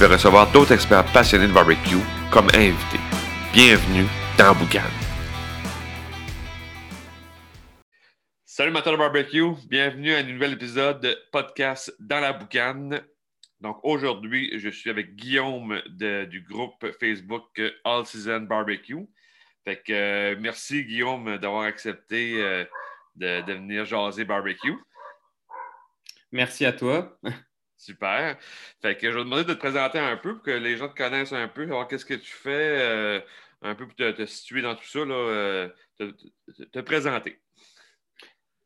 vais recevoir d'autres experts passionnés de barbecue comme invités. Bienvenue dans Boucan. Salut de barbecue, bienvenue à un nouvel épisode de podcast dans la boucane. Donc aujourd'hui, je suis avec Guillaume de- du groupe Facebook All Season Barbecue. Fait que euh, merci Guillaume d'avoir accepté euh, de, de venir jaser barbecue. Merci à toi. Super. Fait je vais te demander de te présenter un peu pour que les gens te connaissent un peu, voir qu'est-ce que tu fais, euh, un peu pour te, situer dans tout ça, là, euh, te, te- te présenter.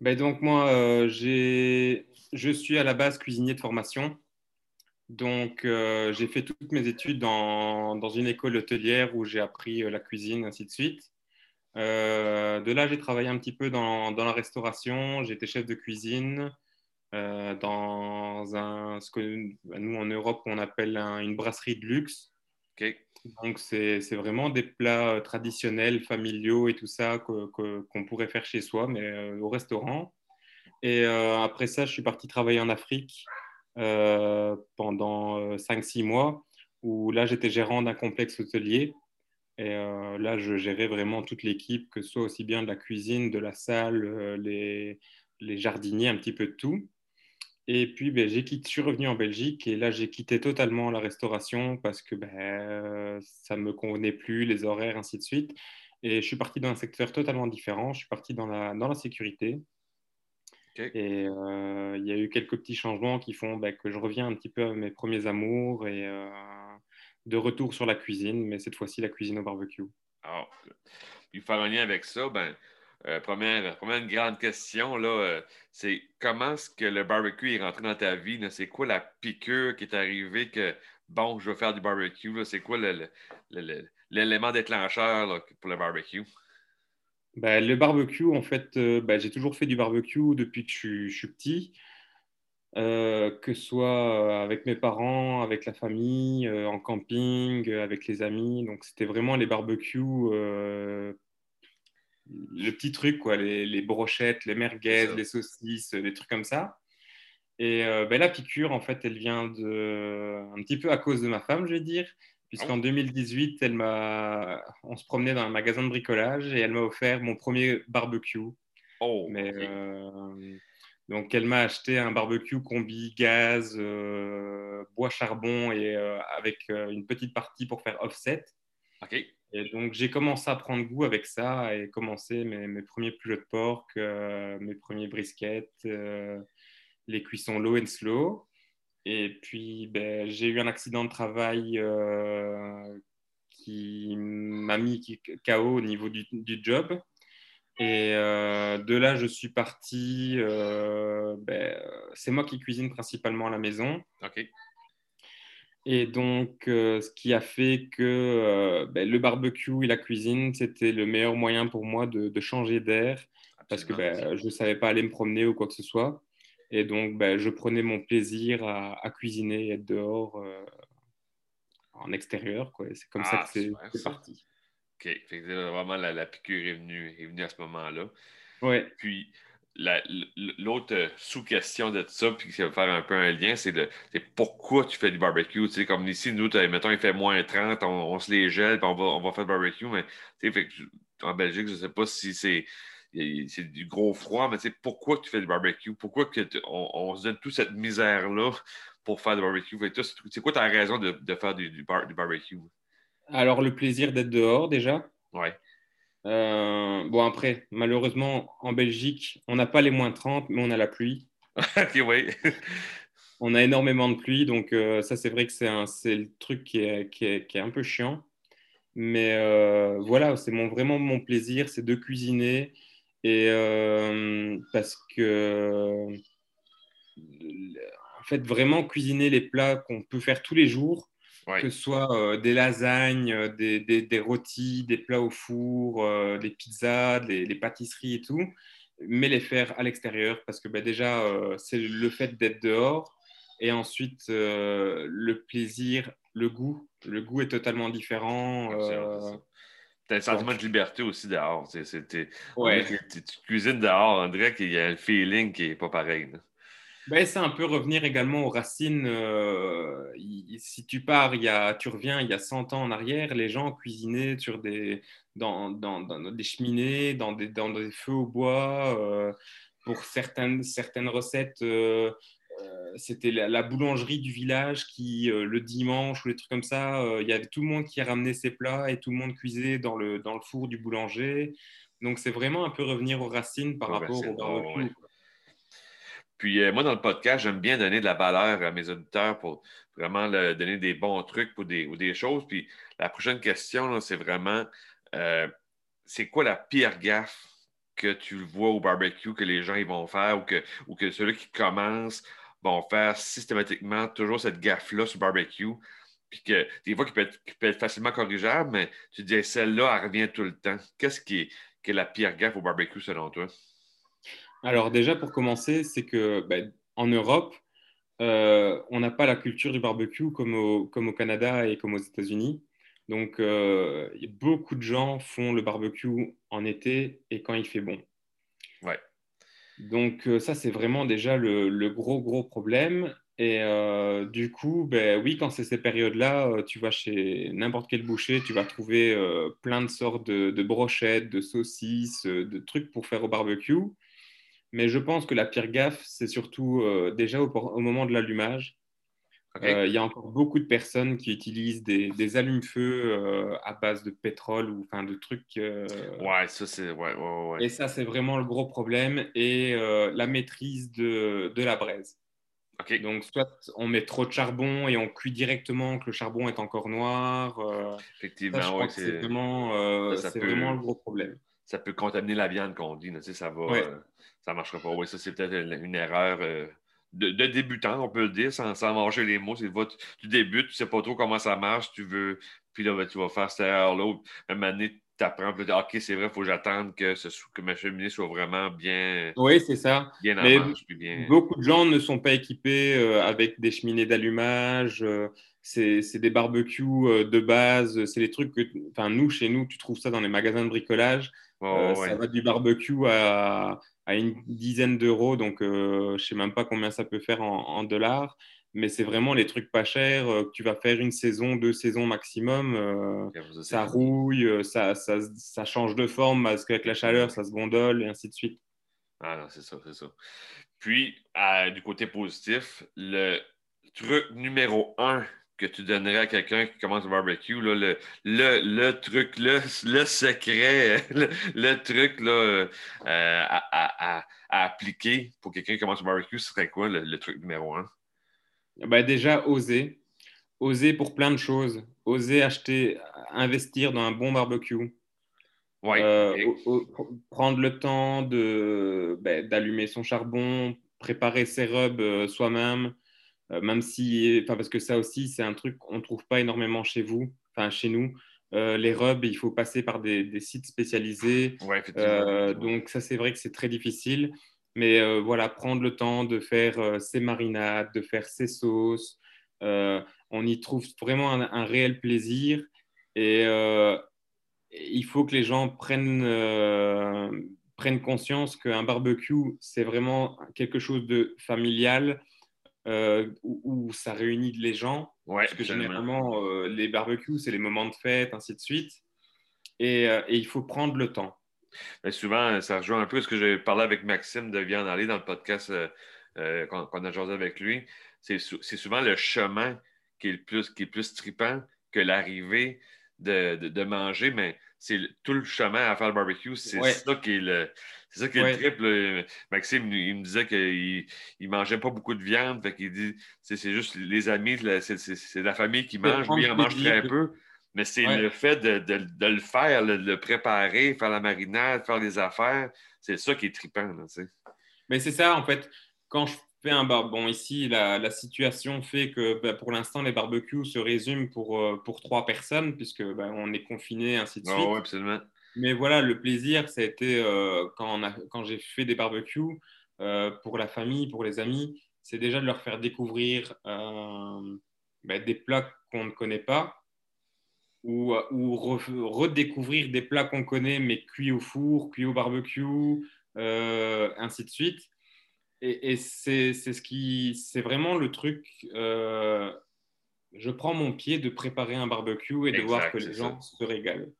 Ben donc moi, euh, je suis à la base cuisinier de formation. Donc euh, j'ai fait toutes mes études dans, dans une école hôtelière où j'ai appris la cuisine, ainsi de suite. De là, j'ai travaillé un petit peu dans, dans la restauration. J'étais chef de cuisine euh, dans un, ce que nous en Europe on appelle un- une brasserie de luxe. Donc, c'est vraiment des plats euh, traditionnels, familiaux et tout ça que- que- qu'on pourrait faire chez soi, mais euh, au restaurant. Et euh, après ça, je suis parti travailler en Afrique pendant 5-6 mois, où là, j'étais gérant d'un complexe hôtelier. Et là, je gérais vraiment toute l'équipe, que ce soit aussi bien de la cuisine, de la salle, les, les jardiniers, un petit peu de tout. Et puis, ben, j'ai quitté, je suis revenu en Belgique et là, j'ai quitté totalement la restauration parce que ben, ça ne me convenait plus, les horaires, ainsi de suite. Et je suis parti dans un secteur totalement différent. Je suis parti dans la, dans la sécurité. Et euh, il y a eu quelques petits changements qui font ben, que je reviens un petit peu à mes premiers amours et euh, de retour sur la cuisine, mais cette fois-ci la cuisine au barbecue. Alors, puis faire un lien avec ça, ben, euh, première, première grande question, là, euh, c'est comment est-ce que le barbecue est rentré dans ta vie? C'est quoi la piqûre qui est arrivée que, bon, je veux faire du barbecue? C'est quoi l'élément déclencheur pour le barbecue? Ben, le barbecue, en fait, euh, ben, j'ai toujours fait du barbecue depuis que je je suis petit, que ce soit avec mes parents, avec la famille, en camping, avec les amis. Donc, c'était vraiment les barbecues, le petit truc, quoi, les, les brochettes, les merguez, les saucisses, des trucs comme ça. Et euh, ben, la piqûre, en fait, elle vient de, un petit peu à cause de ma femme, je vais dire, puisqu'en 2018, elle m'a, on se promenait dans un magasin de bricolage et elle m'a offert mon premier barbecue. Oh, Mais, euh, donc, elle m'a acheté un barbecue combi gaz, euh, bois charbon et euh, avec euh, une petite partie pour faire offset. OK. Donc, j'ai commencé à prendre goût avec ça et commencé mes, mes premiers poulets de porc, euh, mes premiers briskets, euh, les cuissons low and slow. Et puis, ben, j'ai eu un accident de travail euh, qui m'a mis KO au niveau du, job. Et euh, de là, je suis parti. ben, c'est moi qui cuisine principalement à la maison. OK. Et donc, euh, ce qui a fait que euh, ben, le barbecue et la cuisine, c'était le meilleur moyen pour moi de, de changer d'air parce que ben, je ne savais pas aller me promener ou quoi que ce soit. Et donc, ben, je prenais mon plaisir à, à cuisiner et être dehors euh, en extérieur. C'est comme ça Ah, que c'est parti. OK. Fait que là, vraiment, la, la piqûre est venue, est venue à ce moment-là. Ouais. Puis, l'autre sous-question de ça, puis qui va faire un peu un lien, c'est pourquoi tu fais du barbecue. Tu sais, comme ici, nous, mettons, il fait moins 30, on, on se les gèle, puis on va, on va faire du barbecue, mais tu sais, fait que je- en Belgique, je ne sais pas si c'est c'est du gros froid, mais tu sais, pourquoi tu fais du barbecue? Pourquoi que on, on se donne toute cette misère-là pour faire du barbecue? C'est c'est quoi ta raison de, de faire du, du bar- du barbecue? Alors, le plaisir d'être dehors déjà. Ouais. Euh, bon, après, malheureusement, en Belgique, on n'a pas les moins 30, mais on a la pluie. Oui. On a énormément de pluie, donc euh, ça, c'est vrai que c'est le truc qui est, qui est- qui est un peu chiant. Mais euh, voilà, c'est mon, vraiment mon plaisir, c'est de cuisiner. Et parce que, en fait, vraiment cuisiner les plats qu'on peut faire tous les jours, que ce soit des lasagnes, des, des, rôtis, des plats au four, des pizzas, des, les pâtisseries et tout, mais les faire à l'extérieur parce que ben, déjà, c'est le fait d'être dehors et ensuite le plaisir, le goût. Le goût est totalement différent. T'as un sentiment de liberté aussi dehors. Ouais. Tu, cuisines dehors, on dirait qu'il y a un feeling qui n'est pas pareil. Ben, c'est un peu revenir également aux racines. Euh, si tu pars, y a, tu reviens il y a 100 ans en arrière, les gens cuisinaient sur des, dans, dans, dans des cheminées, dans des, dans des feux au bois. Euh, pour certaines, certaines recettes, euh, c'était la, boulangerie du village qui, le dimanche ou les trucs comme ça, il y avait tout le monde qui ramenait ses plats et tout le monde cuisait dans le, dans le four du boulanger. Donc, c'est vraiment un peu revenir aux racines par rapport au Puis moi, dans le podcast, j'aime bien donner de la valeur à mes auditeurs pour vraiment donner des bons trucs ou des choses. Puis la prochaine question, c'est vraiment c'est quoi la pire gaffe que tu vois au barbecue que les gens ils vont faire ou que, ou ceux qui commencent vont faire systématiquement toujours cette gaffe-là sur le barbecue? Puis que des fois, qui peut, être, peut être facilement corrigeable, mais tu dis, celle-là, elle revient tout le temps. Qu'est-ce qui est, la pire gaffe au barbecue selon toi? Alors, déjà, pour commencer, c'est que ben, en Europe, euh, on n'a pas la culture du barbecue comme au, comme au Canada et comme aux États-Unis. Donc, euh, beaucoup de gens font le barbecue en été et quand il fait bon. Ouais. Donc euh, ça, c'est vraiment déjà le, gros, gros problème. Et du coup, ben, oui, quand c'est ces périodes-là, tu vas chez n'importe quel boucher, tu vas trouver plein de sortes de, brochettes, de saucisses, de trucs pour faire au barbecue. Mais je pense que la pire gaffe, c'est surtout déjà au, moment de l'allumage. Il y a encore beaucoup de personnes qui utilisent des, allumes-feu à base de pétrole ou enfin de trucs. Ouais, ça c'est. Ouais, ouais, ouais. Et ça, c'est vraiment le gros problème. Et la maîtrise de, de la braise. Donc, soit on met trop de charbon et on cuit directement que le charbon est encore noir. Effectivement, c'est vraiment, ça, vraiment le gros problème. Ça peut contaminer la viande qu'on dit, ça va, ça marchera pas. Oui, ça c'est peut-être une erreur de, débutant, on peut le dire, sans, manger les mots. C'est tu débutes, tu ne sais pas trop comment ça marche, tu veux, puis là, ben, tu vas faire cette erreur-là. Un moment donné, tu apprends, puis OK, c'est vrai, il faut que j'attende que, ce, que ma cheminée soit vraiment bien. Oui, c'est ça. Bien Mais Beaucoup de gens ne sont pas équipés euh, avec des cheminées d'allumage. Euh, c'est des barbecues euh, de base. C'est les trucs que, enfin, nous, chez nous, tu trouves ça dans les magasins de bricolage. Oh, ça va du barbecue à, à une dizaine d'euros, donc euh, je ne sais même pas combien ça peut faire en, dollars, mais c'est vraiment les trucs pas chers, euh, que tu vas faire une saison, deux saisons maximum, euh, ça rouille, ça, ça, ça, change de forme parce qu'avec la chaleur, ça se gondole et ainsi de suite. Ah c'est ça, c'est ça. Puis, du côté positif, le truc numéro un que tu donnerais à quelqu'un qui commence le barbecue, le, le, truc, le, secret, le, truc là, euh, à, appliquer pour quelqu'un qui commence le barbecue, ce serait quoi le, truc numéro un? Ben déjà, oser. Oser pour plein de choses. Oser acheter, investir dans un bon barbecue. Ouais. Euh, prendre le temps ben, d'allumer son charbon, préparer ses rubs euh, soi-même. Euh, même si, parce que ça aussi, c'est un truc qu'on ne trouve pas énormément chez vous, enfin chez nous. Euh, les rubs, il faut passer par des, sites spécialisés. Euh, donc ça, c'est vrai que c'est très difficile. Mais voilà, prendre le temps de faire ses marinades, de faire ses sauces, on y trouve vraiment un, réel plaisir. Et il faut que les gens prennent, prennent conscience qu'un barbecue, c'est vraiment quelque chose de familial euh, où, ça réunit les gens. parce que généralement, euh, les barbecues, c'est les moments de fête, ainsi de suite. Et, euh, il faut prendre le temps. Mais souvent, ça rejoint un peu ce que j'ai parlé avec Maxime de Viande Aller dans le podcast qu'on a joué avec lui. C'est souvent le chemin qui est le plus, qui est plus tripant que l'arrivée de, de, manger, mais c'est tout le chemin à faire le barbecue. C'est ça qui est le, c'est ça qui est le triple. Maxime, il me disait qu'il ne mangeait pas beaucoup de viande. Fait qu'il dit c'est juste les amis, c'est la famille qui mange. Lui, il en mange très peu. Mais c'est le fait de, le faire, de le préparer, faire la marinade, faire les affaires. C'est ça qui est trippant. Mais c'est ça, en fait. Quand je fait un bar. Bon, ici, la, situation fait que bah, pour l'instant, les barbecues se résument pour, euh, pour trois personnes, puisque bah, on est confiné, ainsi de ah suite. absolument. Mais voilà, le plaisir, ça a été euh, quand, quand j'ai fait des barbecues euh, pour la famille, pour les amis, c'est déjà de leur faire découvrir bah, des plats qu'on ne connaît pas ou, ou redécouvrir des plats qu'on connaît mais cuits au four, cuits au barbecue, ainsi de suite et, c'est ce qui, c'est vraiment le truc. Euh, je prends mon pied de préparer un barbecue et de voir que les gens se régalent.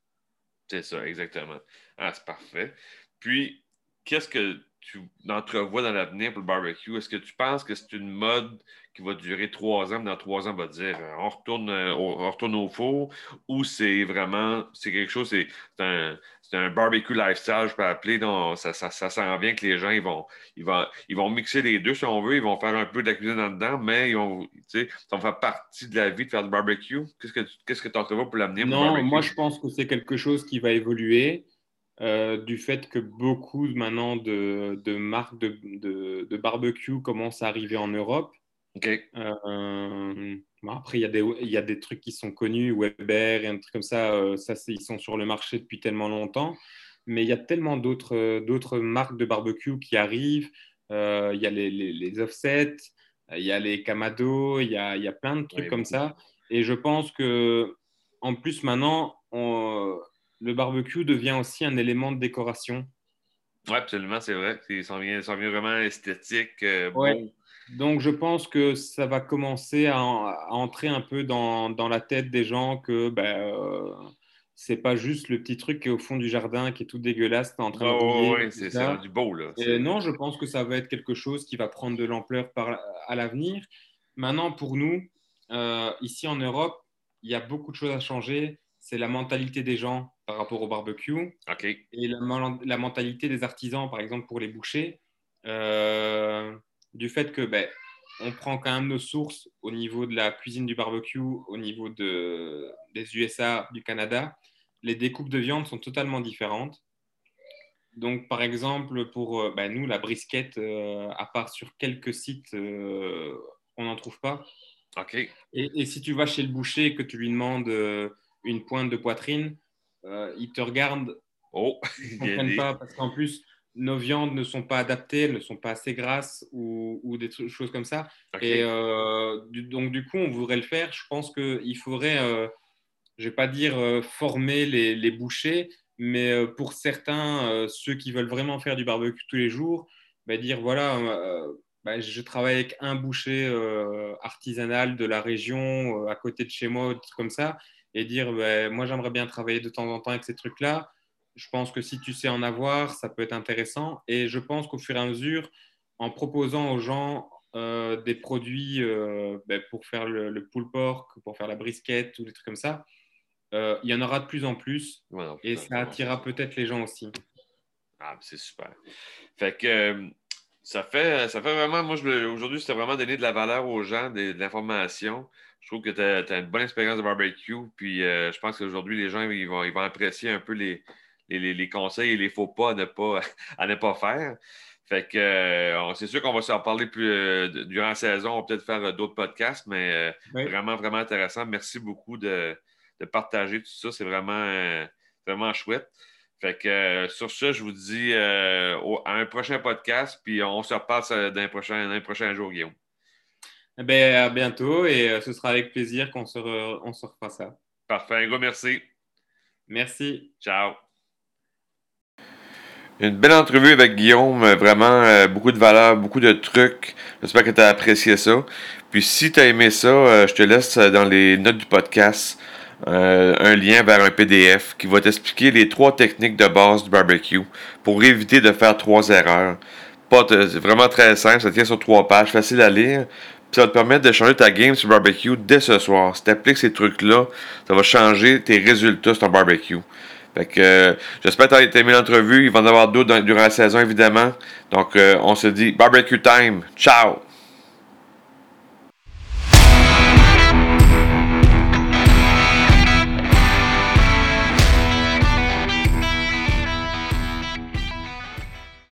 C'est ça, exactement. Ah, c'est parfait. Puis, qu'est-ce que tu entrevois dans l'avenir pour le barbecue? Est-ce que tu penses que c'est une mode qui va durer trois ans, dans trois ans, on va dire euh, on retourne, euh, on retourne au four ou c'est vraiment, c'est quelque chose, c'est un, un, barbecue lifestyle, je peux appeler, donc ça, ça, ça s'en vient que les gens, ils vont, ils, vont, ils vont mixer les deux si on veut, ils vont faire un peu de la cuisine en dedans, mais ils vont, ça va faire partie de la vie de faire du barbecue. Qu'est-ce que qu'est-ce que tu entrevois pour l'avenir? Non, moi je pense que c'est quelque chose qui va évoluer. Euh, du fait que beaucoup maintenant de, de marques de, de, de, barbecue commencent à arriver en Europe. Euh, après, il y, a des, il y a des trucs qui sont connus, Weber et un truc comme ça, euh, ça ils sont sur le marché depuis tellement longtemps. Mais il y a tellement d'autres marques de barbecue qui arrivent. Euh, il y a les, les, offsets, il y a les Kamado, il y a, y a plein de trucs comme ça. Et je pense que, en plus, maintenant, le barbecue devient aussi un élément de décoration. Oui, absolument, c'est vrai. Ça vient, ça vient vraiment esthétique. Bon donc, je pense que ça va commencer à, entrer un peu dans, dans, la tête des gens que ben, euh, c'est pas juste le petit truc qui est au fond du jardin qui est tout dégueulasse, en train de Oui, c'est du beau. Là. non, je pense que ça va être quelque chose qui va prendre de l'ampleur à l'avenir. Maintenant, pour nous, euh, ici en Europe, il y a beaucoup de choses à changer. C'est la mentalité des gens par rapport au barbecue et la, la, mentalité des artisans, par exemple, pour les bouchers. Euh, du fait que ben, on prend quand même nos sources au niveau de la cuisine du barbecue, au niveau de, des USA, du Canada. Les découpes de viande sont totalement différentes. Donc, par exemple, pour euh, ben, nous, la brisquette, euh, à part sur quelques sites, euh, on n'en trouve pas. OK. Et, si tu vas chez le boucher et que tu lui demandes une pointe de poitrine, il te regarde. Oh, ils ne comprennent pas parce qu'en plus, nos viandes ne sont pas adaptées, elles ne sont pas assez grasses ou, des choses comme ça. Et euh, donc, du coup, on voudrait le faire. Je pense qu'il faudrait, euh, je ne vais pas dire euh, former les, bouchers, mais pour certains, ceux qui veulent vraiment faire du barbecue tous les jours, bah, dire voilà, bah, je travaille avec un boucher artisanal de la région à côté de chez moi, comme ça, et dire bah, moi, j'aimerais bien travailler de temps en temps avec ces trucs-là je pense que si tu sais en avoir, ça peut être intéressant. Et je pense qu'au fur et à mesure, en proposant aux gens euh, des produits euh, ben, pour faire le, le pulled pork, pour faire la brisquette ou des trucs comme ça, euh, il y en aura de plus en plus. et ça attirera peut-être les gens aussi. Ah, c'est super. Fait que ça fait, ça fait vraiment, moi, aujourd'hui, c'était vraiment donner de la valeur aux gens, de, l'information. Je trouve que tu as, une bonne expérience de barbecue. Puis je pense qu'aujourd'hui, les gens, ils vont, ils vont apprécier un peu les, les, conseils et les faux pas à ne pas, à ne pas faire. Fait que euh, c'est sûr qu'on va s'en parler plus euh, durant la saison. On va peut-être faire euh, d'autres podcasts, mais vraiment, vraiment intéressant. Merci beaucoup de, partager tout ça. C'est vraiment, vraiment chouette. Fait que sur ça, je vous dis à un prochain podcast, puis on se repasse dans les prochains, prochain jours, Guillaume. Eh bien, à bientôt et ce sera avec plaisir qu'on se, on se refera ça. Parfait. Un gros merci. Merci. Ciao. Une belle entrevue avec Guillaume, euh, vraiment euh, beaucoup de valeur, beaucoup de trucs. J'espère que tu as apprécié ça. Puis si tu as aimé ça, euh, je te laisse dans les notes du podcast un lien vers un PDF qui va t'expliquer les trois techniques de base du barbecue pour éviter de faire trois erreurs. C'est vraiment très simple, ça tient sur trois pages, facile à lire. Ça va te permettre de changer ta game sur barbecue dès ce soir. Si tu appliques ces trucs-là, ça va changer tes résultats sur ton barbecue. Fait que euh, j'espère que tu as aimé l'entrevue. Il va en avoir d'autres durant la saison, évidemment. Donc, euh, on se dit barbecue time. Ciao!